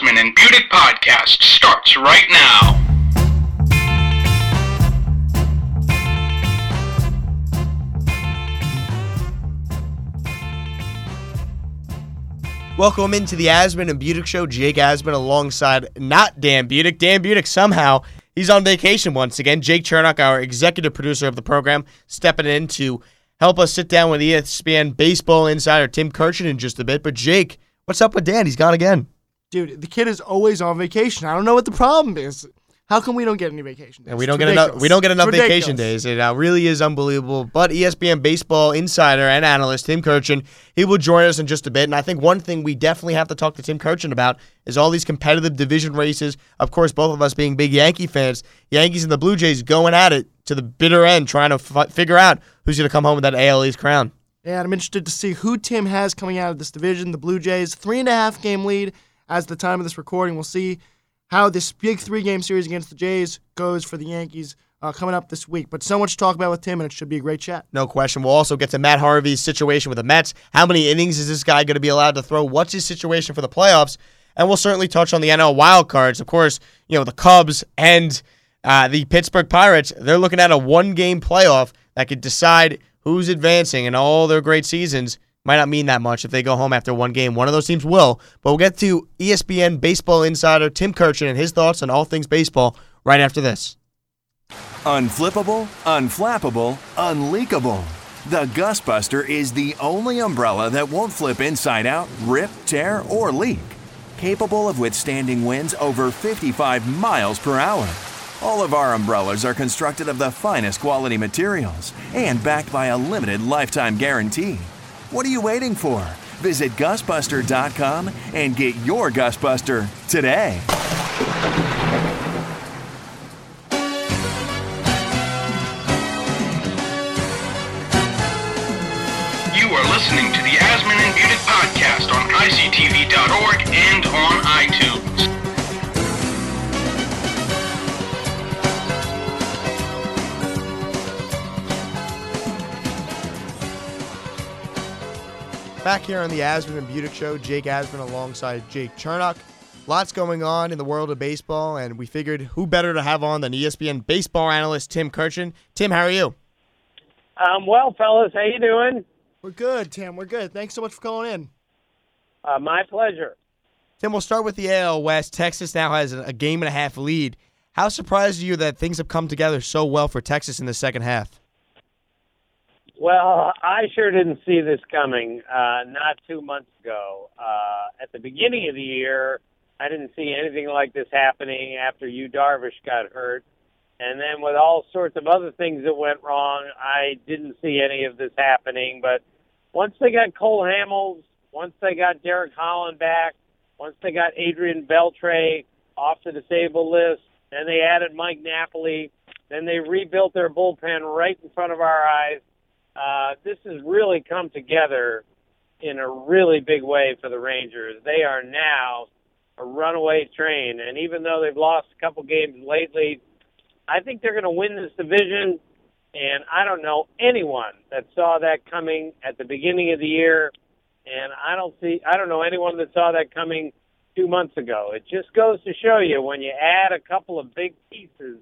Asman and Budick podcast starts right now. Welcome into the Asman and Budick show. Jake Asman alongside not Dan Budick. Dan Budick somehow he's on vacation once again. Jake Chernock, our executive producer of the program, stepping in to help us sit down with ESPN baseball insider Tim Kurkjian in just a bit. But Jake, what's up with Dan? He's gone again. Dude, the kid is always on vacation. I don't know what the problem is. How come we don't get any vacation days? And we don't It's get enough. We don't get enough It's vacation days. It uh, really is unbelievable. But ESPN baseball insider and analyst Tim Kurkjian, he will join us in just a bit. And I think one thing we definitely have to talk to Tim Kurkjian about is all these competitive division races. Of course, both of us being big Yankee fans, Yankees and the Blue Jays going at it to the bitter end, trying to f- figure out who's going to come home with that AL East crown. And I'm interested to see who Tim has coming out of this division. The Blue Jays, three and a half game lead as the time of this recording. We'll see how this big three game series against the Jays goes for the Yankees uh, coming up this week. But so much to talk about with Tim, and it should be a great chat. No question. We'll also get to Matt Harvey's situation with the Mets. How many innings is this guy going to be allowed to throw? What's his situation for the playoffs? And we'll certainly touch on the NL wild cards. Of course, you know, the Cubs and uh, the Pittsburgh Pirates, they're looking at a one game playoff that could decide who's advancing in all their great seasons. Might not mean that much if they go home after one game. One of those teams will. But we'll get to ESPN baseball insider Tim Kurkjian and his thoughts on all things baseball right after this. Unflippable, unflappable, unleakable. The GustBuster is the only umbrella that won't flip inside out, rip, tear, or leak. Capable of withstanding winds over 55 miles per hour. All of our umbrellas are constructed of the finest quality materials and backed by a limited lifetime guarantee. What are you waiting for? Visit gustbuster.com and get your GustBuster today. You are listening to the Asman and Budick podcast on ICTV.org and on iTunes. Back here on the Asman and Budick Show, Jake Asman alongside Jake Chernock. Lots going on in the world of baseball, and we figured who better to have on than ESPN baseball analyst Tim Kurkjian. Tim, how are you? Um, well, fellas, how you doing? We're good, Tim. We're good. Thanks so much for calling in. Uh, my pleasure. Tim, we'll start with the AL West. Texas now has a game and a half lead. How surprised are you that things have come together so well for Texas in the second half? Well, I sure didn't see this coming. Uh, not two months ago. Uh, at the beginning of the year, I didn't see anything like this happening after Yu Darvish got hurt, and then with all sorts of other things that went wrong, I didn't see any of this happening. But once they got Cole Hamels, once they got Derek Holland back, once they got Adrian Beltre off the disabled list, then they added Mike Napoli, then they rebuilt their bullpen right in front of our eyes. Uh, this has really come together in a really big way for the Rangers. They are now a runaway train, and even though they've lost a couple games lately, I think they're going to win this division. And I don't know anyone that saw that coming at the beginning of the year, and I don't see I don't know anyone that saw that coming two months ago. It just goes to show you when you add a couple of big pieces,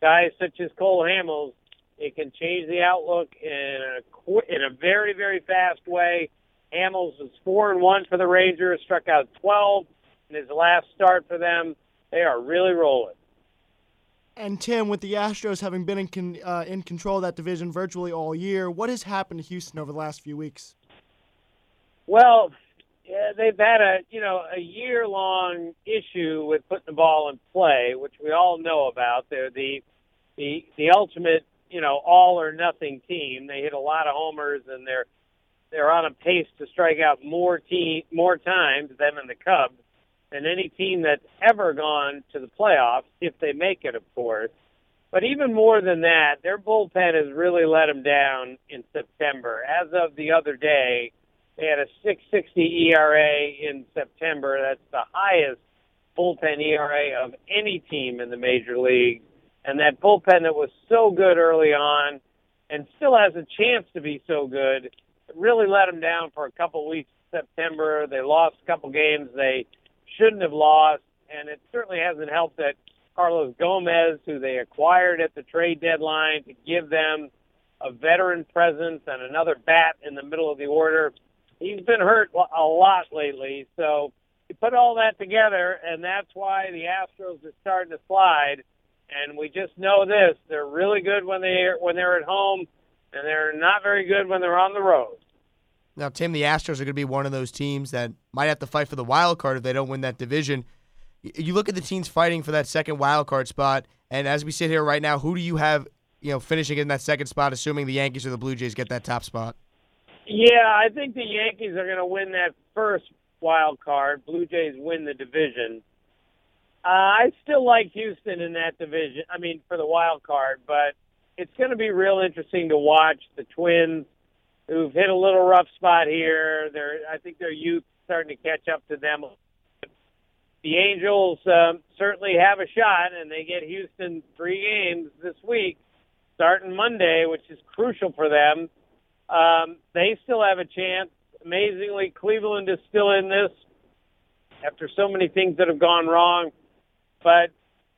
guys such as Cole Hamels, it can change the outlook in a in a very very fast way. Hamels is four and one for the Rangers, struck out twelve in his last start for them. They are really rolling. And Tim, with the Astros having been in con- uh, in control of that division virtually all year, what has happened to Houston over the last few weeks? Well, yeah, they've had a you know a year long issue with putting the ball in play, which we all know about. They're the the the ultimate you know all or nothing team. They hit a lot of homers and they're they're on a pace to strike out more team more times them and the Cubs than any team that's ever gone to the playoffs if they make it, of course. But even more than that, their bullpen has really let them down in September. As of the other day, they had a 660 ERA in September. That's the highest bullpen ERA of any team in the major league. And that bullpen that was so good early on and still has a chance to be so good, really let them down for a couple weeks in September. They lost a couple games they shouldn't have lost, and it certainly hasn't helped that Carlos Gomez, who they acquired at the trade deadline to give them a veteran presence and another bat in the middle of the order, he's been hurt a lot lately. So you put all that together, and that's why the Astros are starting to slide. And we just know this: they're really good when they when they're at home, and they're not very good when they're on the road. Now, Tim, the Astros are going to be one of those teams that might have to fight for the wild card if they don't win that division. You look at the teams fighting for that second wild card spot, and as we sit here right now, who do you have, you know, finishing in that second spot, assuming the Yankees or the Blue Jays get that top spot? Yeah, I think the Yankees are going to win that first wild card. Blue Jays win the division. Uh, I still like Houston in that division. I mean, for the wild card, but it's going to be real interesting to watch the Twins who've hit a little rough spot here. They're, I think their youth starting to catch up to them. The Angels um, certainly have a shot, and they get Houston three games this week, starting Monday, which is crucial for them. Um, they still have a chance. Amazingly, Cleveland is still in this after so many things that have gone wrong. But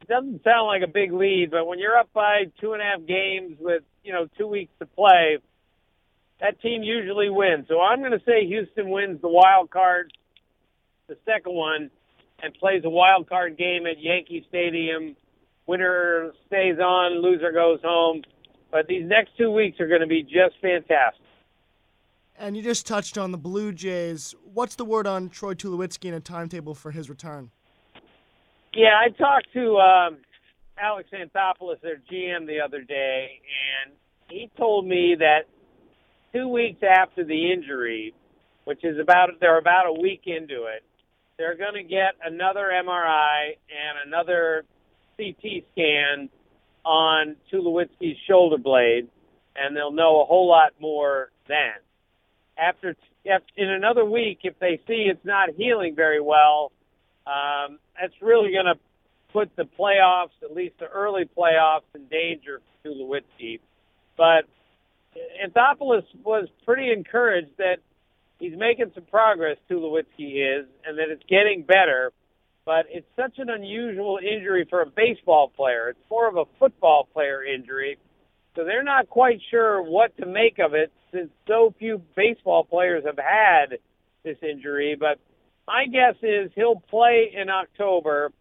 it doesn't sound like a big lead. But when you're up by two and a half games with you know two weeks to play, that team usually wins. So I'm going to say Houston wins the wild card, the second one, and plays a wild card game at Yankee Stadium. Winner stays on, loser goes home. But these next two weeks are going to be just fantastic. And you just touched on the Blue Jays. What's the word on Troy Tulowitzki and a timetable for his return? Yeah, I talked to um, Alex Anthopoulos, their GM, the other day, and he told me that two weeks after the injury, which is about they're about a week into it, they're going to get another MRI and another CT scan on Tulowitzki's shoulder blade, and they'll know a whole lot more then. After in another week, if they see it's not healing very well, um, that's really going to put the playoffs, at least the early playoffs, in danger for Tulowitzki. But Anthopoulos was pretty encouraged that he's making some progress, Tulowitzki is, and that it's getting better. But it's such an unusual injury for a baseball player. It's more of a football player injury. So they're not quite sure what to make of it since so few baseball players have had this injury. But my guess is he'll play in October,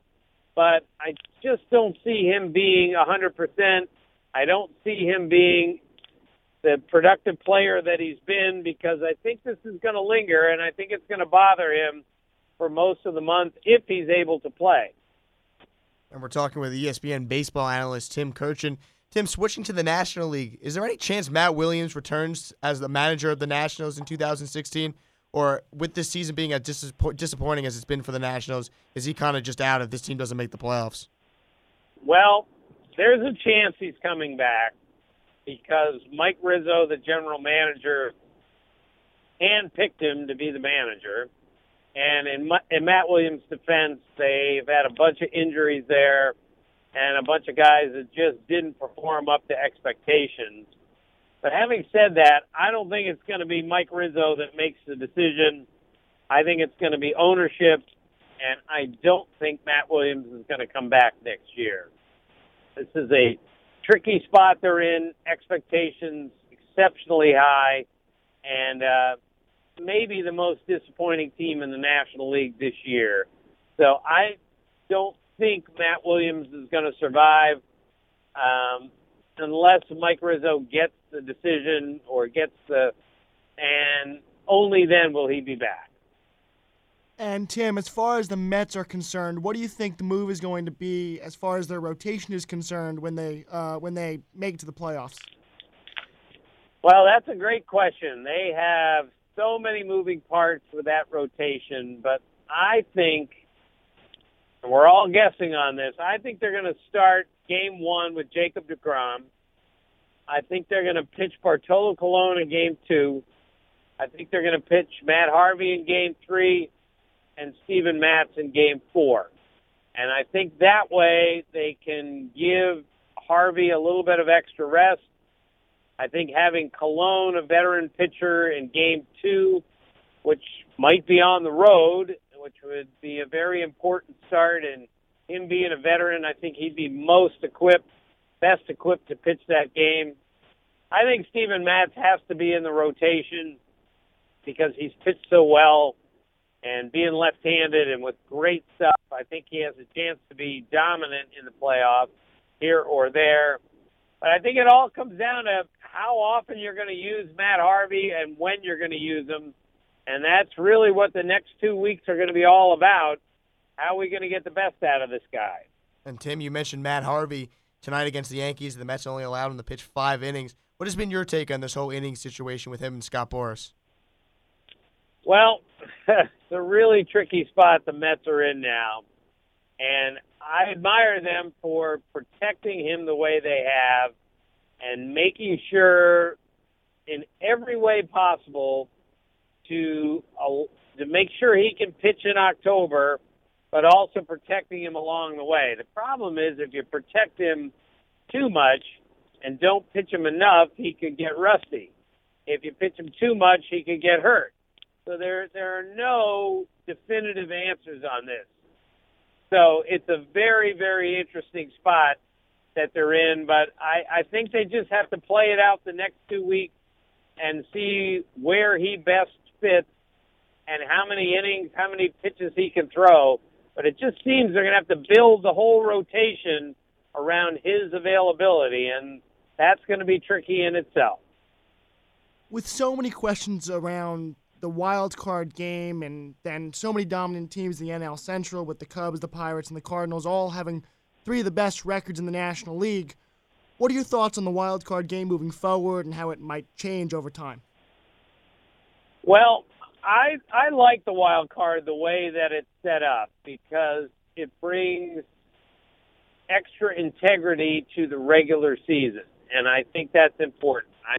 but I just don't see him being a 100%. I don't see him being the productive player that he's been because I think this is going to linger and I think it's going to bother him for most of the month if he's able to play. And we're talking with ESPN baseball analyst Tim Kurkjian. Tim, switching to the National League, is there any chance Matt Williams returns as the manager of the Nationals in 2016? Or with this season being as disappointing as it's been for the Nationals, is he kind of just out if this team doesn't make the playoffs? Well, there's a chance he's coming back because Mike Rizzo, the general manager, handpicked him to be the manager. And in, in Matt Williams' defense, they've had a bunch of injuries there and a bunch of guys that just didn't perform up to expectations. But having said that, I don't think it's going to be Mike Rizzo that makes the decision. I think it's going to be ownership, and I don't think Matt Williams is going to come back next year. This is a tricky spot they're in, expectations exceptionally high, and uh, maybe the most disappointing team in the National League this year. So I don't think Matt Williams is going to survive um, unless Mike Rizzo gets the decision or gets the, and only then will he be back. And Tim, as far as the Mets are concerned, what do you think the move is going to be as far as their rotation is concerned when they uh, when they make it to the playoffs? Well, that's a great question. They have so many moving parts with that rotation, but I think we're all guessing on this. I think they're going to start game one with Jacob DeGrom. I think they're going to pitch Bartolo Colon in game two. I think they're going to pitch Matt Harvey in game three and Steven Matz in game four. And I think that way they can give Harvey a little bit of extra rest. I think having Colon, a veteran pitcher, in game two, which might be on the road, which would be a very important start. And him being a veteran, I think he'd be most equipped, best equipped to pitch that game. I think Steven Matz has to be in the rotation because he's pitched so well and being left-handed and with great stuff. I think he has a chance to be dominant in the playoffs here or there. But I think it all comes down to how often you're going to use Matt Harvey and when you're going to use him. And that's really what the next two weeks are going to be all about. How are we going to get the best out of this guy? And Tim, you mentioned Matt Harvey tonight against the Yankees. The Mets only allowed him to pitch five innings. What has been your take on this whole inning situation with him and Scott Boras? Well, a really tricky spot the Mets are in now. And I admire them for protecting him the way they have and making sure in every way possible to uh, to make sure he can pitch in October, but also protecting him along the way. The problem is if you protect him too much and don't pitch him enough, he could get rusty. If you pitch him too much, he could get hurt. So there there are no definitive answers on this. So it's a very very interesting spot that they're in, but I I think they just have to play it out the next two weeks and see where he best fits and how many innings, how many pitches he can throw. But it just seems they're going to have to build the whole rotation around his availability, and that's going to be tricky in itself. With so many questions around the wild card game and then so many dominant teams in the NL Central with the Cubs, the Pirates, and the Cardinals all having three of the best records in the National League. What are your thoughts on the wild card game moving forward and how it might change over time? Well, I I like the wild card the way that it's set up because it brings extra integrity to the regular season, and I think that's important. I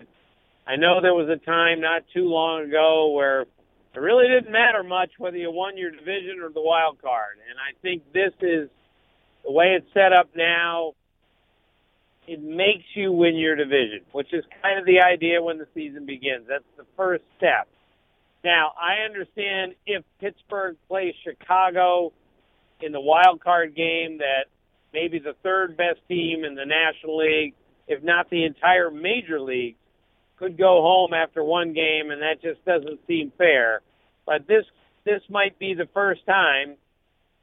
I know there was a time not too long ago where it really didn't matter much whether you won your division or the wild card. And I think this is the way it's set up now. It makes you win your division, which is kind of the idea when the season begins. That's the first step. Now, I understand if Pittsburgh plays Chicago in the wild card game, that maybe the third best team in the National League, if not the entire major league, could go home after one game, and that just doesn't seem fair. But this this might be the first time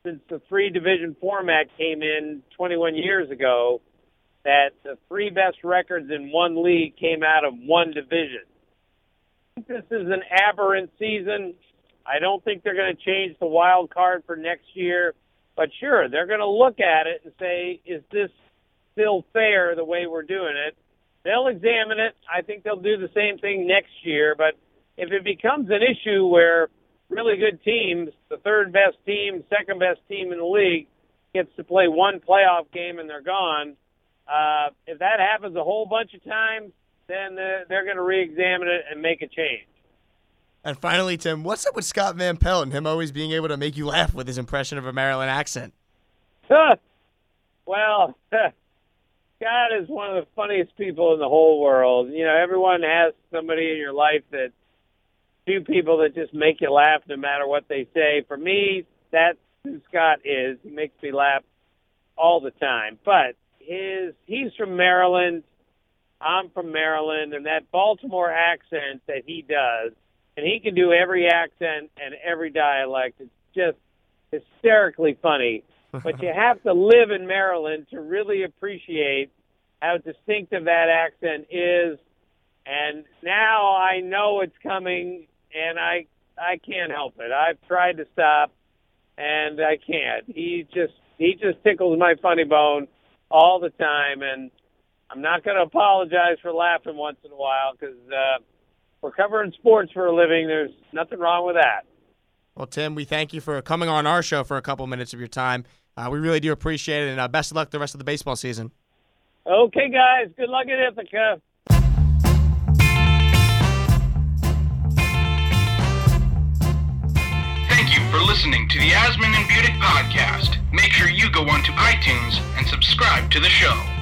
since the three division format came in 21 years ago that the three best records in one league came out of one division. This is an aberrant season. I don't think they're going to change the wild card for next year, but sure, they're going to look at it and say, is this still fair the way we're doing it? they'll examine it. I think they'll do the same thing next year. But if it becomes an issue where really good teams, the third best team, second best team in the league, gets to play one playoff game and they're gone, uh, if that happens a whole bunch of times, then uh, they're, they're going to re-examine it and make a change. And finally, Tim, what's up with Scott Van Pelt and him always being able to make you laugh with his impression of a Maryland accent? well, Scott is one of the funniest people in the whole world. You know, everyone has somebody in your life that few people that just make you laugh no matter what they say. For me, that's who Scott is. He makes me laugh all the time. But his he's from Maryland. I'm from Maryland, and that Baltimore accent that he does, and he can do every accent and every dialect. It's just hysterically funny but you have to live in Maryland to really appreciate how distinctive that accent is. And now I know it's coming, and I I can't help it. I've tried to stop, and I can't. He just he just tickles my funny bone all the time, and I'm not going to apologize for laughing once in a while because uh, we're covering sports for a living. There's nothing wrong with that. Well, Tim, we thank you for coming on our show for a couple minutes of your time. Uh, we really do appreciate it, and uh, best of luck the rest of the baseball season. Okay, guys. Good luck at Ithaca. Thank you for listening to the Asman and Budick podcast. Make sure you go onto iTunes and subscribe to the show.